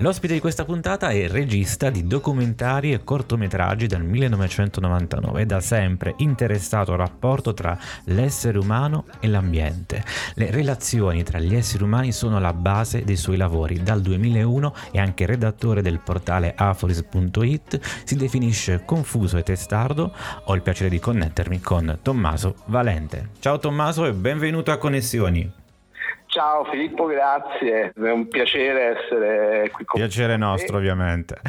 L'ospite di questa puntata è regista di documentari e cortometraggi dal 1999 e da sempre interessato al rapporto tra l'essere umano e l'ambiente. Le relazioni tra gli esseri umani sono la base dei suoi lavori. Dal 2001 è anche redattore del portale aforis.it, si definisce confuso e testardo. Ho il piacere di connettermi con Tommaso Valente. Ciao Tommaso e benvenuto a Connessioni. Ciao Filippo, grazie, è un piacere essere qui con Piacere nostro ovviamente.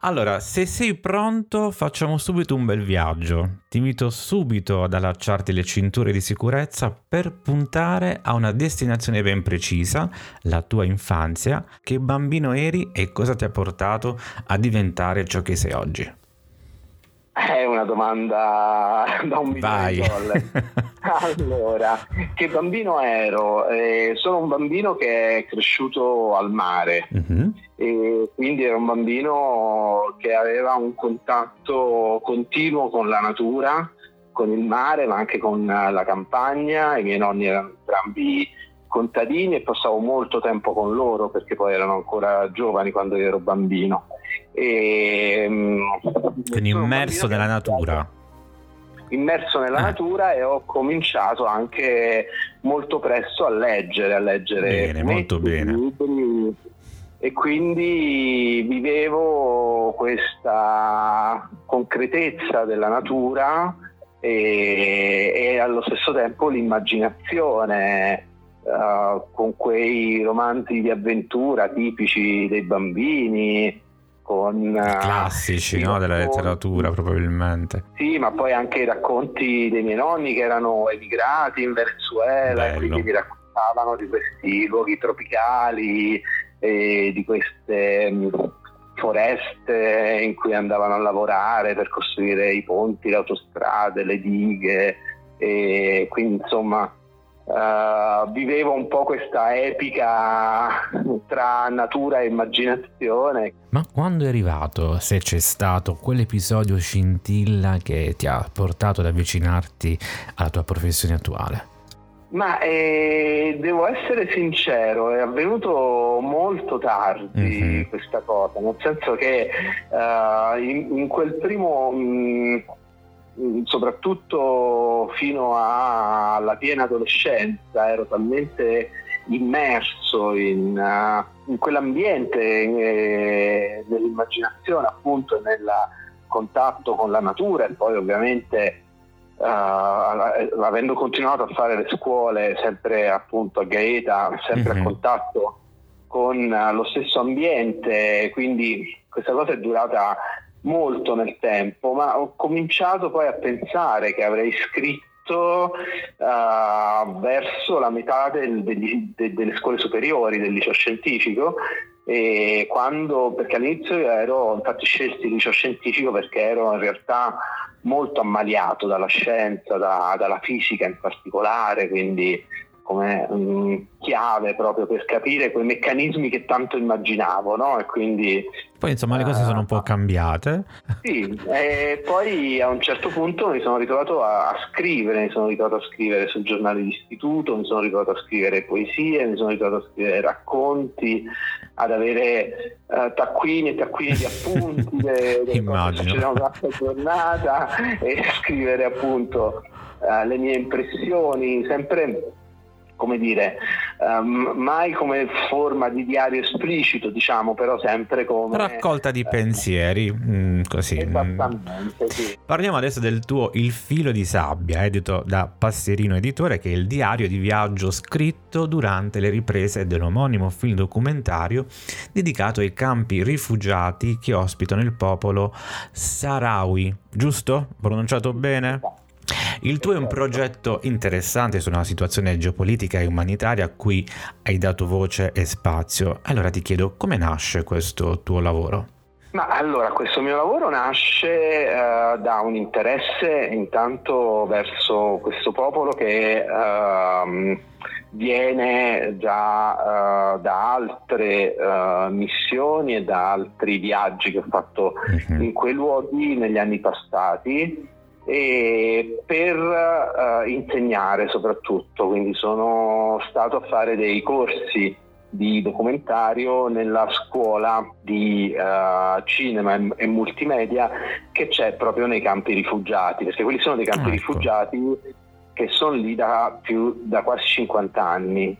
Allora, se sei pronto facciamo subito un bel viaggio. Ti invito subito ad allacciarti le cinture di sicurezza per puntare a una destinazione ben precisa, la tua infanzia. Che bambino eri e cosa ti ha portato a diventare ciò che sei oggi? È una domanda da un milione di dollari. allora, che bambino ero? Eh, sono un bambino che è cresciuto al mare. Uh-huh. E quindi era un bambino che aveva un contatto continuo con la natura, con il mare, ma anche con la campagna. I miei nonni erano entrambi contadini e passavo molto tempo con loro perché poi erano ancora giovani quando io ero bambino. E, mm, Quindi immerso nella natura. Immerso nella ah. natura e ho cominciato anche molto presto a leggere, a leggere bene, molto bene. Libri, e quindi vivevo questa concretezza della natura e, e allo stesso tempo l'immaginazione uh, con quei romanzi di avventura tipici dei bambini, con uh, classici no, della letteratura probabilmente. Sì, ma poi anche i racconti dei miei nonni che erano emigrati in Venezuela Bello. e quindi mi raccontavano di questi luoghi tropicali e di queste um, foreste in cui andavano a lavorare per costruire i ponti, le autostrade, le dighe e quindi insomma Uh, vivevo un po' questa epica tra natura e immaginazione. Ma quando è arrivato, se c'è stato quell'episodio scintilla che ti ha portato ad avvicinarti alla tua professione attuale? Ma eh, devo essere sincero, è avvenuto molto tardi mm-hmm. questa cosa, nel senso che uh, in, in, quel primo... Mh, Mm, soprattutto fino a, alla piena adolescenza ero talmente immerso in, uh, in quell'ambiente, eh, nell'immaginazione appunto nel contatto con la natura e poi ovviamente uh, avendo continuato a fare le scuole sempre appunto a Gaeta, sempre mm-hmm. a contatto con uh, lo stesso ambiente, quindi questa cosa è durata molto nel tempo, ma ho cominciato poi a pensare che avrei scritto uh, verso la metà del, degli, de, delle scuole superiori del liceo scientifico e quando, perché all'inizio ero, infatti scelti il liceo scientifico perché ero in realtà molto ammaliato dalla scienza, da, dalla fisica in particolare, quindi come um, chiave proprio per capire quei meccanismi che tanto immaginavo, no? E quindi... Poi insomma le cose uh, sono un po' cambiate. Sì, e poi a un certo punto mi sono ritrovato a, a, scrivere, mi sono ritrovato a scrivere sul giornale d'istituto, mi sono ritrovato a scrivere poesie, mi sono ritrovato a scrivere racconti, ad avere uh, taccuini e taccuini di appunti de, de Immagino. durante la giornata e scrivere appunto uh, le mie impressioni, sempre come dire, um, mai come forma di diario esplicito, diciamo, però sempre come... Raccolta di pensieri, mm, così. Esattamente, sì. Parliamo adesso del tuo Il filo di sabbia, edito da Passerino Editore, che è il diario di viaggio scritto durante le riprese dell'omonimo film documentario dedicato ai campi rifugiati che ospitano il popolo Sahrawi, giusto? Pronunciato bene? Il tuo è un progetto interessante su una situazione geopolitica e umanitaria a cui hai dato voce e spazio. Allora ti chiedo come nasce questo tuo lavoro? Ma allora, questo mio lavoro nasce uh, da un interesse intanto verso questo popolo che uh, viene già uh, da altre missioni e da altri viaggi che ho fatto uh-huh. in quei luoghi negli anni passati e per uh, insegnare soprattutto, quindi sono stato a fare dei corsi di documentario nella scuola di uh, cinema e, e, multimedia che c'è proprio nei campi rifugiati, perché quelli sono dei campi ah, ecco. rifugiati che sono lì da, più, da quasi 50 anni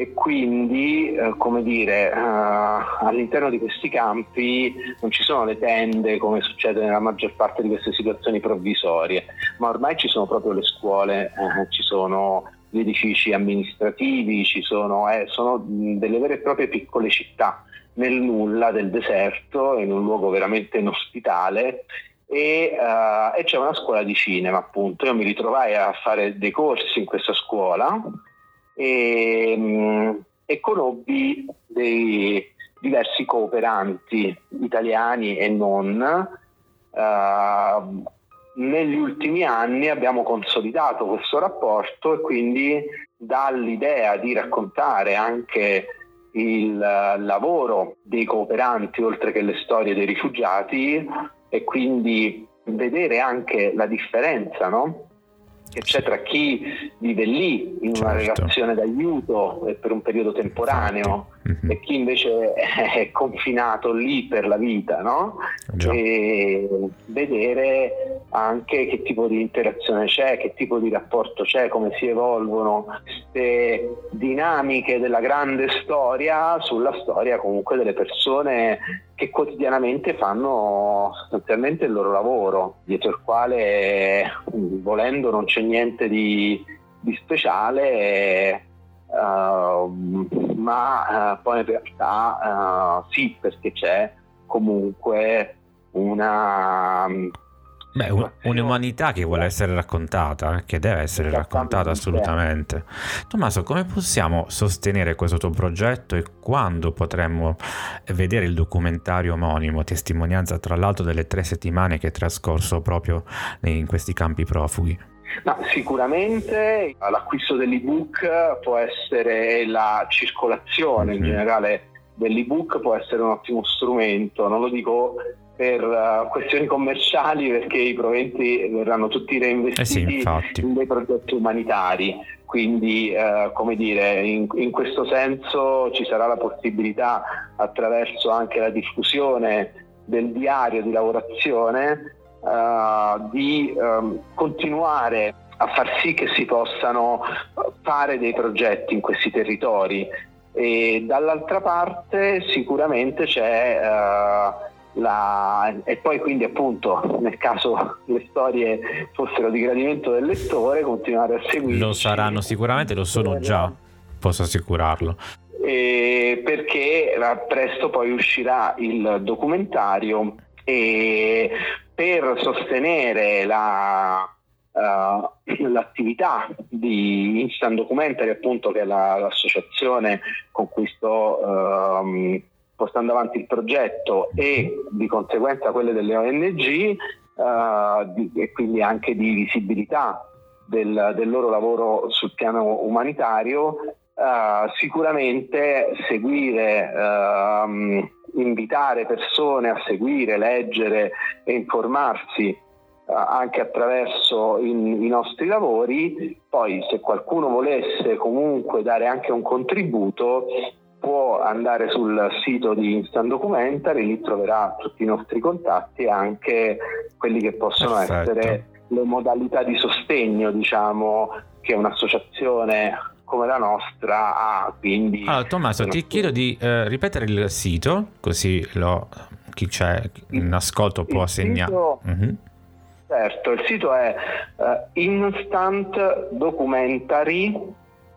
e quindi, eh, come dire, uh, all'interno di questi campi non ci sono le tende come succede nella maggior parte di queste situazioni provvisorie, ma ormai ci sono proprio le scuole, eh, ci sono gli edifici amministrativi, ci sono, eh, sono delle vere e proprie piccole città nel nulla del deserto, in un luogo veramente inospitale e, uh, e, c'è una scuola di cinema appunto. Io mi ritrovai a fare dei corsi in questa scuola e, mm, e conobbi dei diversi cooperanti italiani e non. Uh, negli ultimi anni abbiamo consolidato questo rapporto e quindi dall'idea di raccontare anche il lavoro dei cooperanti oltre che le storie dei rifugiati e quindi vedere anche la differenza no? Che c'è tra chi vive lì in certo. una relazione d'aiuto e per un periodo temporaneo mm-hmm. e chi invece è confinato lì per la vita, no? E vedere anche che tipo di interazione c'è, che tipo di rapporto c'è, come si evolvono queste dinamiche della grande storia sulla storia comunque delle persone che quotidianamente fanno sostanzialmente il loro lavoro, dietro il quale volendo non c'è niente di, di speciale, uh, ma uh, poi in realtà uh, sì, perché c'è comunque una Beh, un, un'umanità che vuole essere raccontata, eh, che deve essere raccontata assolutamente. Tommaso, come possiamo sostenere questo tuo progetto e quando potremmo vedere il documentario omonimo, testimonianza tra l'altro delle tre settimane che è trascorso proprio in questi campi profughi? No, sicuramente l'acquisto dell'ebook può essere la circolazione in generale dell'ebook può essere un ottimo strumento, non lo dico per uh, questioni commerciali perché i proventi verranno tutti reinvestiti eh sì, in dei progetti umanitari. Quindi, uh, come dire, in, in, questo senso ci sarà la possibilità, attraverso anche la diffusione del diario di lavorazione, uh, di um, continuare a far sì che si possano fare dei progetti in questi territori. E dall'altra parte sicuramente c'è la, e poi quindi appunto nel caso le storie fossero di gradimento del lettore continuare a seguire lo saranno sicuramente lo sono già posso assicurarlo. Perché presto poi uscirà il documentario e per sostenere la, uh, l'attività di Instant Documentary appunto che è la, l'associazione con cui sto uh, portando avanti il progetto e di conseguenza quelle delle ONG uh, di, e quindi anche di visibilità del, del loro lavoro sul piano umanitario, uh, sicuramente seguire, uh, invitare persone a seguire, leggere e informarsi anche attraverso in, i nostri lavori, poi se qualcuno volesse comunque dare anche un contributo, può andare sul sito di Instant Documentary, lì troverà tutti i nostri contatti e anche quelli che possono Perfetto. essere le modalità di sostegno, diciamo, che un'associazione come la nostra ha. Quindi allora, Tommaso, ti chiedo di eh, ripetere il sito, così lo, chi c'è in ascolto può segnare. Mm-hmm. Certo, il sito è uh, Instant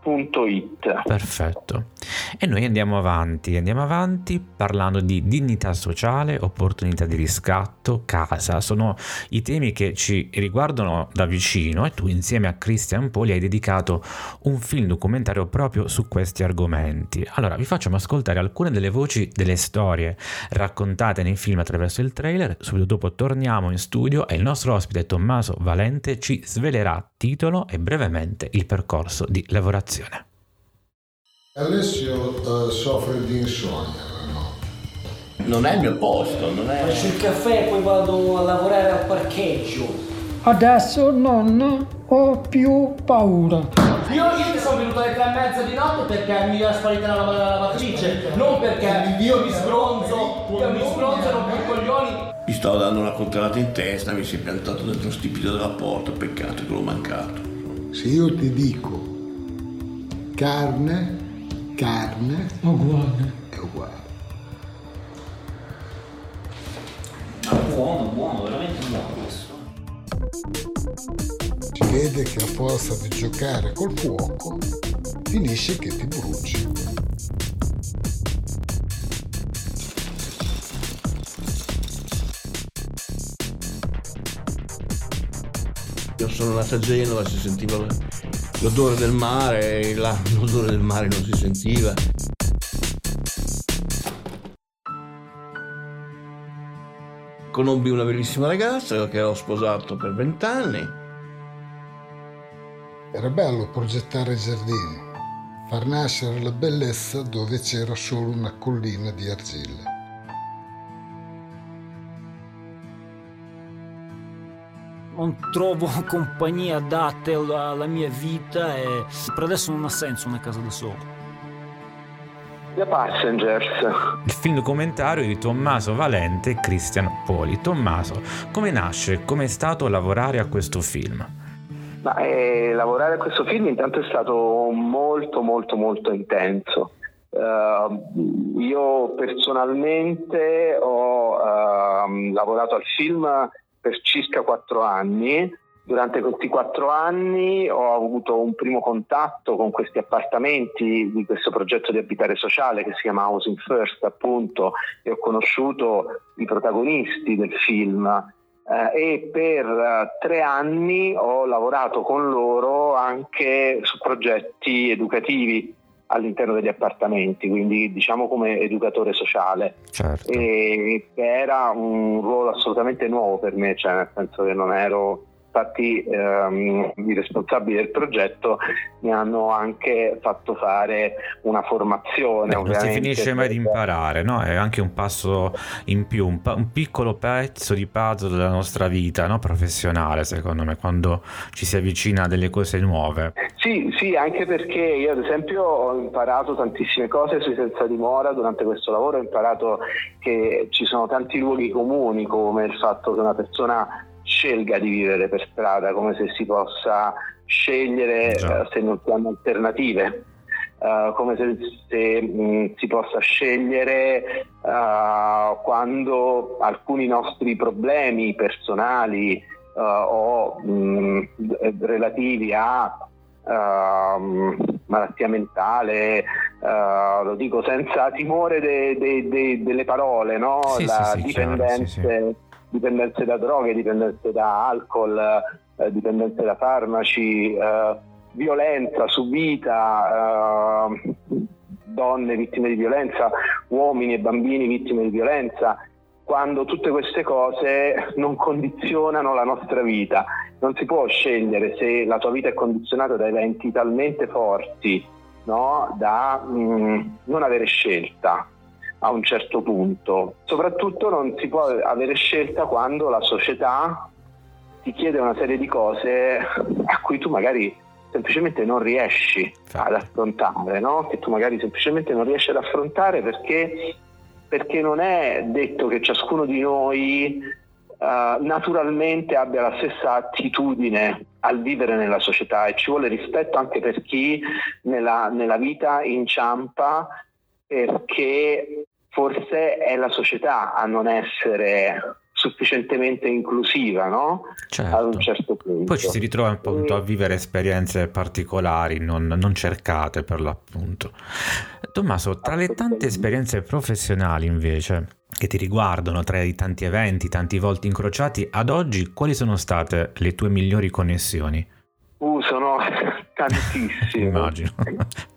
Www.it. Perfetto. E noi andiamo avanti, andiamo avanti parlando di dignità sociale, opportunità di riscatto, casa. Sono i temi che ci riguardano da vicino e tu insieme a Christian Poli hai dedicato un film documentario proprio su questi argomenti. Allora vi facciamo ascoltare alcune delle voci delle storie raccontate nei film attraverso il trailer. Subito dopo torniamo in studio e il nostro ospite Tommaso Valente ci svelerà titolo e brevemente il percorso di lavorazione. Alessio uh, soffre di insonnia, no? Non è il mio posto, non è... Faccio il caffè e poi vado a lavorare al parcheggio. Adesso non ho più paura. Io ieri sono venuto alle tre e mezza di notte perché mi è sparita la, la lavatrice, non perché io mi sbronzo, io mi sbronzo e non più i coglioni. Mi stavo dando una contralata in testa, mi si è piantato dentro lo stipito della porta, peccato che l'ho mancato. Se io ti dico carne, carne Uguale. è uguale. Ma buono, buono, veramente buono questo. Si vede che a forza di giocare col fuoco finisce che ti bruci. Io sono nato a Genova, si sentiva l'odore del mare, là l'odore del mare non si sentiva. Conobbi una bellissima ragazza che ho sposato per vent'anni. Era bello progettare giardini, far nascere la bellezza dove c'era solo una collina di argilla. Non trovo compagnia adatte alla, mia vita e per adesso non ha senso una casa da solo. The Passengers. Il film documentario di Tommaso Valente e Christian Poli. Tommaso, come nasce? Come è stato lavorare a questo film? Ma, eh, lavorare a questo film intanto è stato molto molto molto intenso. Uh, io personalmente ho uh, lavorato al film per circa quattro anni. Durante questi quattro anni ho avuto un primo contatto con questi appartamenti di questo progetto di abitare sociale che si chiama Housing First, appunto, e ho conosciuto i protagonisti del film. Eh, e per eh, tre anni ho lavorato con loro anche su progetti educativi all'interno degli appartamenti, quindi diciamo come educatore sociale. Certo. E era un ruolo assolutamente nuovo per me, cioè nel senso che non ero infatti ehm, i responsabili del progetto mi hanno anche fatto fare una formazione. Beh, non si finisce mai di imparare, no? È anche un passo in più, un, pa- un piccolo pezzo di puzzle della nostra vita no? professionale, secondo me, quando ci si avvicina a delle cose nuove. Sì, sì, anche perché io ad esempio ho imparato tantissime cose sui senza dimora durante questo lavoro, ho imparato che ci sono tanti luoghi comuni come il fatto che una persona scelga di vivere per strada, come se si possa scegliere uh, se non si hanno alternative. Uh, come se, se mh, si possa scegliere uh, quando alcuni nostri problemi personali o mh, relativi a malattia mentale, lo dico senza timore de, de, de, delle parole, no? Sì, la sì, sì, dipendenza dipendenze da droghe, dipendenze da alcol, eh, dipendenze da farmaci, eh, violenza subita, eh, donne vittime di violenza, uomini e bambini vittime di violenza, quando tutte queste cose non condizionano la nostra vita. Non si può scegliere se la tua vita è condizionata da eventi talmente forti no, da mh, non avere scelta a un certo punto. Soprattutto non si può avere scelta quando la società ti chiede una serie di cose a cui tu magari semplicemente non riesci ad affrontare, no? che tu magari semplicemente non riesci ad affrontare perché, perché non è detto che ciascuno di noi uh, naturalmente abbia la stessa attitudine al vivere nella società e ci vuole rispetto anche per chi nella, nella vita inciampa perché forse è la società a non essere sufficientemente inclusiva, no? Certo. Ad un certo punto. Poi ci si ritrova appunto a vivere esperienze particolari, non, non cercate per l'appunto. Tommaso, tra le tante esperienze professionali invece che ti riguardano, tra i tanti eventi, tanti volti incrociati, ad oggi quali sono state le tue migliori connessioni? Uh, sono tantissime. Immagino.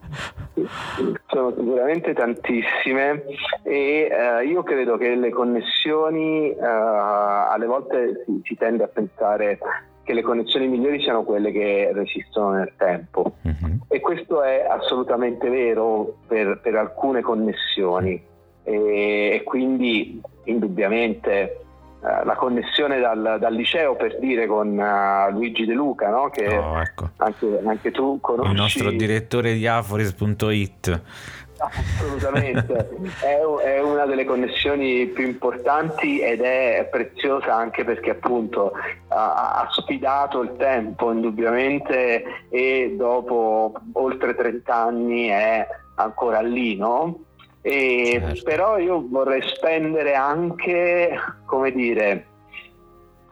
sono sicuramente tantissime e uh, io credo che le connessioni uh, alle volte si, si, tende a pensare che le connessioni migliori siano quelle che resistono nel tempo uh-huh. e questo è assolutamente vero per, per alcune connessioni e, e quindi indubbiamente la connessione dal, dal, liceo per dire con uh, Luigi De Luca, no? che oh, ecco. anche, anche, tu conosci. Il nostro direttore di Aforis.it. Assolutamente, è, è, una delle connessioni più importanti ed è preziosa anche perché appunto ha, ha sfidato il tempo indubbiamente e dopo oltre 30 anni è ancora lì, no? E, certo. Però io vorrei spendere anche, come dire,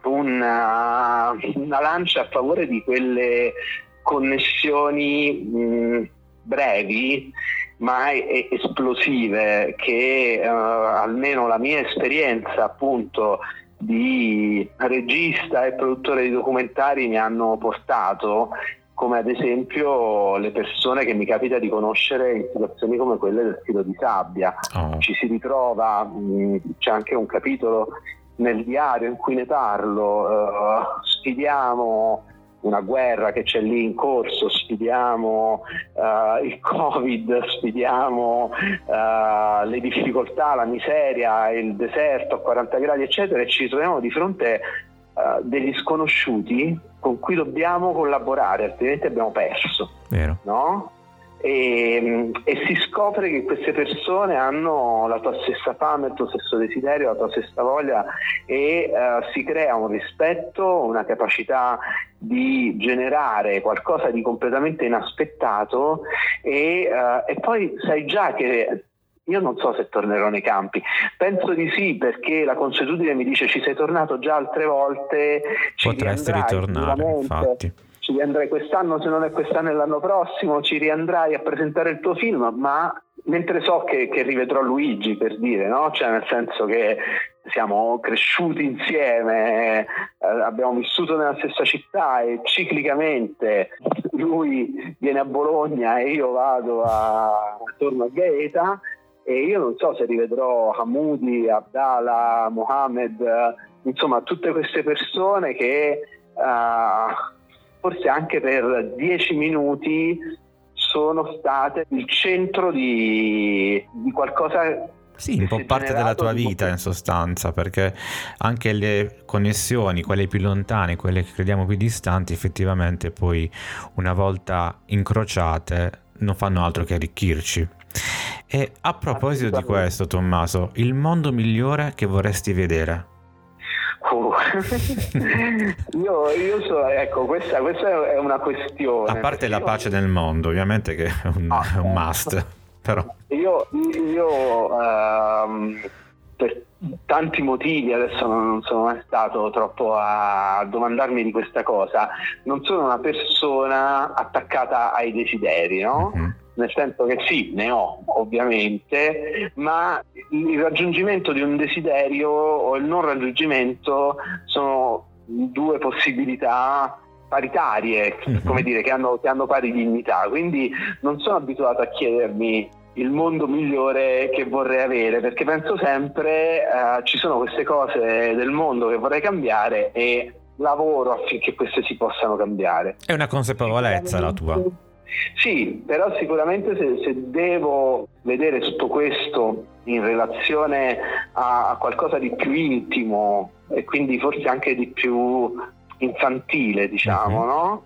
una, una lancia a favore di quelle connessioni mh, brevi ma esplosive che uh, almeno la mia esperienza appunto di regista e produttore di documentari mi hanno portato come ad esempio le persone che mi capita di conoscere in situazioni come quelle del filo di sabbia. Oh. Ci si ritrova, mh, c'è anche un capitolo nel diario in cui ne parlo, uh, sfidiamo una guerra che c'è lì in corso, sfidiamo uh, il Covid, sfidiamo uh, le difficoltà, la miseria, il deserto a 40 gradi, eccetera, e ci troviamo di fronte a degli sconosciuti con cui dobbiamo collaborare, altrimenti abbiamo perso. No? E, e, si scopre che queste persone hanno la tua stessa fame, il tuo stesso desiderio, la tua stessa voglia e uh, si crea un rispetto, una capacità di generare qualcosa di completamente inaspettato e, uh, e poi sai già che io non so se tornerò nei campi, penso di sì perché la consuetudine mi dice ci sei tornato già altre volte. Potresti ritornare, infatti. Ci riandrai quest'anno, se non è quest'anno è l'anno prossimo, ci riandrai a presentare il tuo film, ma mentre so che, che rivedrò Luigi per dire, no? Cioè nel senso che siamo cresciuti insieme, eh, abbiamo vissuto nella stessa città e ciclicamente lui viene a Bologna e io vado a, attorno a Gaeta e io non so se rivedrò Hamoudi, Abdala, Mohamed, insomma tutte queste persone che uh, forse anche per dieci minuti sono state il centro di, di qualcosa sì, un po' parte della tua vita in sostanza, perché anche le connessioni, quelle più lontane, quelle che crediamo più distanti, effettivamente poi una volta incrociate non fanno altro che arricchirci. E a proposito di questo, Tommaso, il mondo migliore che vorresti vedere? Oh. io, io so, ecco, questa, questa, è una questione. A parte la pace nel mondo, ovviamente, che è un, ah, è un must. Però. Io, io um, per tanti motivi, adesso non sono mai stato troppo a domandarmi di questa cosa, non sono una persona attaccata ai desideri, no? Mm-hmm nel senso che sì, ne ho ovviamente, ma il raggiungimento di un desiderio o il non raggiungimento sono due possibilità paritarie, mm-hmm. come dire, che hanno, che hanno pari dignità, quindi non sono abituato a chiedermi il mondo migliore che vorrei avere, perché penso sempre uh, ci sono queste cose del mondo che vorrei cambiare e lavoro affinché queste si possano cambiare. È una consapevolezza la tua. Sì, però sicuramente se, se, devo vedere tutto questo in relazione a, qualcosa di più intimo e quindi forse anche di più infantile, diciamo, uh-huh. no?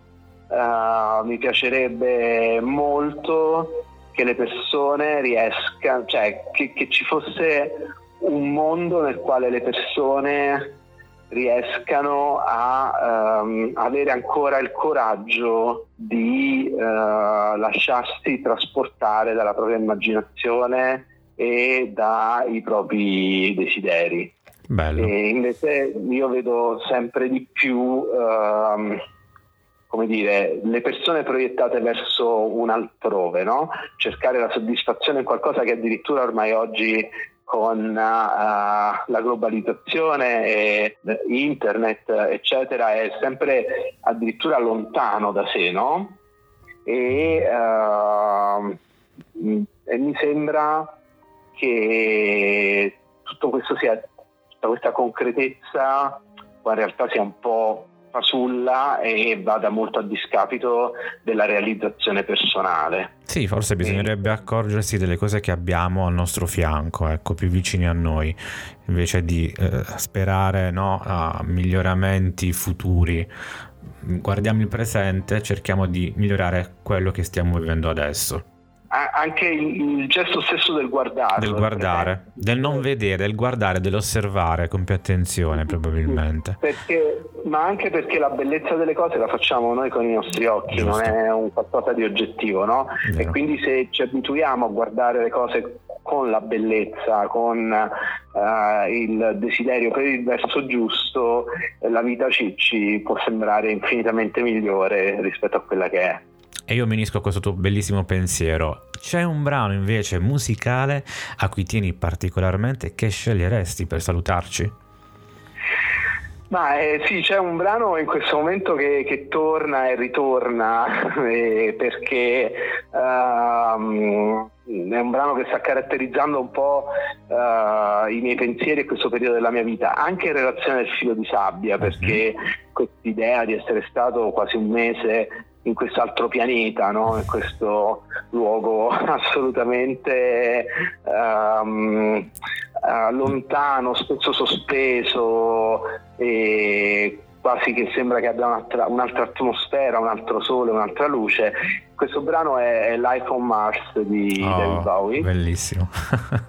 Uh, mi piacerebbe molto che le persone riescano, cioè che, che ci fosse un mondo nel quale le persone riescano a um, avere ancora il coraggio di lasciarsi trasportare dalla propria immaginazione e dai propri desideri. Bello. E invece io vedo sempre di più, ehm, come dire, le persone proiettate verso un altrove, no? Cercare la soddisfazione in qualcosa che addirittura ormai oggi con uh, la globalizzazione e internet, eccetera, è sempre addirittura lontano da sé, no? E, uh, e mi sembra che tutto questo sia, tutta questa concretezza, in realtà sia un po' fasulla e vada molto a discapito della realizzazione personale. Sì, forse bisognerebbe accorgersi delle cose che abbiamo al nostro fianco, ecco, più vicini a noi, invece di eh, sperare no, a miglioramenti futuri. Guardiamo il presente, cerchiamo di migliorare quello che stiamo vivendo adesso anche il, gesto stesso del guardare. Del guardare, del non vedere, del guardare, dell'osservare con più attenzione probabilmente. Perché, ma anche perché la bellezza delle cose la facciamo noi con i nostri occhi, Giusto. non è un qualcosa di oggettivo, no? Vero. E quindi se ci abituiamo a guardare le cose con la bellezza, con uh, il desiderio per il verso giusto, la vita ci, ci può sembrare infinitamente migliore rispetto a quella che è. E io mi unisco a questo tuo bellissimo pensiero. C'è un brano invece musicale a cui tieni particolarmente che sceglieresti per salutarci? Ma eh, sì, c'è un brano in questo momento che, che torna e ritorna eh, perché uh, è un brano che sta caratterizzando un po' uh, i miei pensieri e questo periodo della mia vita, anche in relazione al filo di sabbia, mhm. perché quest'idea di essere stato quasi un mese in quest'altro pianeta, no? in questo luogo assolutamente um, uh, lontano, spesso sospeso e quasi che sembra che abbia un'altra, un'altra, atmosfera, un altro sole, un'altra luce. Questo brano è, è Life on Mars di oh, David Bowie. Bellissimo.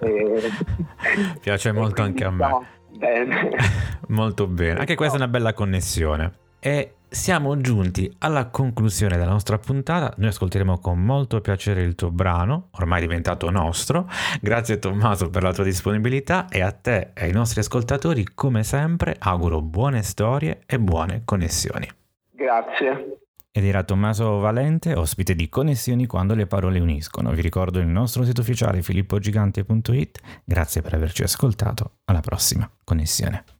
E, Piace molto anche a me. Molto bene. Anche questa è una bella connessione. E siamo giunti alla conclusione della nostra puntata. Noi ascolteremo con molto piacere il tuo brano, ormai diventato nostro. Grazie Tommaso per la tua disponibilità e a te e ai nostri ascoltatori, come sempre, auguro buone storie e buone connessioni. Grazie. Ed era Tommaso Valente, ospite di Connessioni quando le parole uniscono. Vi ricordo il nostro sito ufficiale filippogigante.it. Grazie per averci ascoltato. Alla prossima connessione.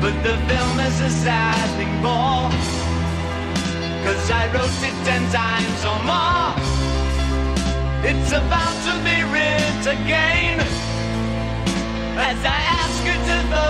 But the film is a sad thing more. Cause I wrote it ten times or more. It's about to be writ again. As I ask you to vote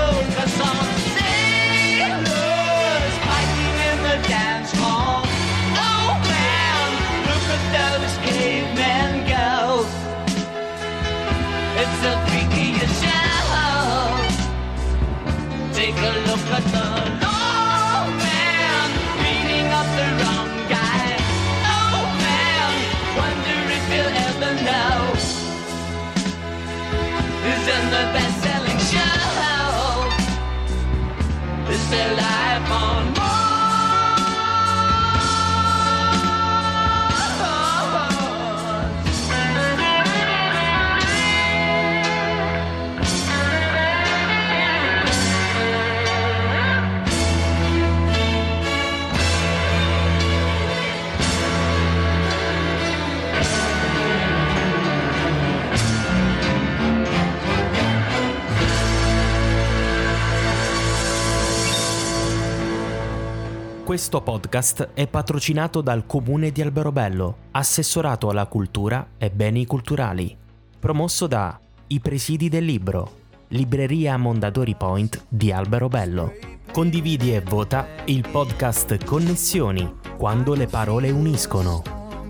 Questo podcast è patrocinato dal Comune di Alberobello, assessorato alla cultura e beni culturali, promosso da I Presidi del Libro, Libreria Mondadori Point di Alberobello. Condividi e vota il podcast Connessioni, quando le parole uniscono.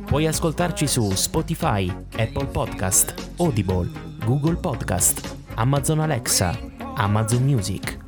Puoi ascoltarci su Spotify, Apple Podcast, Audible, Google Podcast, Amazon Alexa, Amazon Music.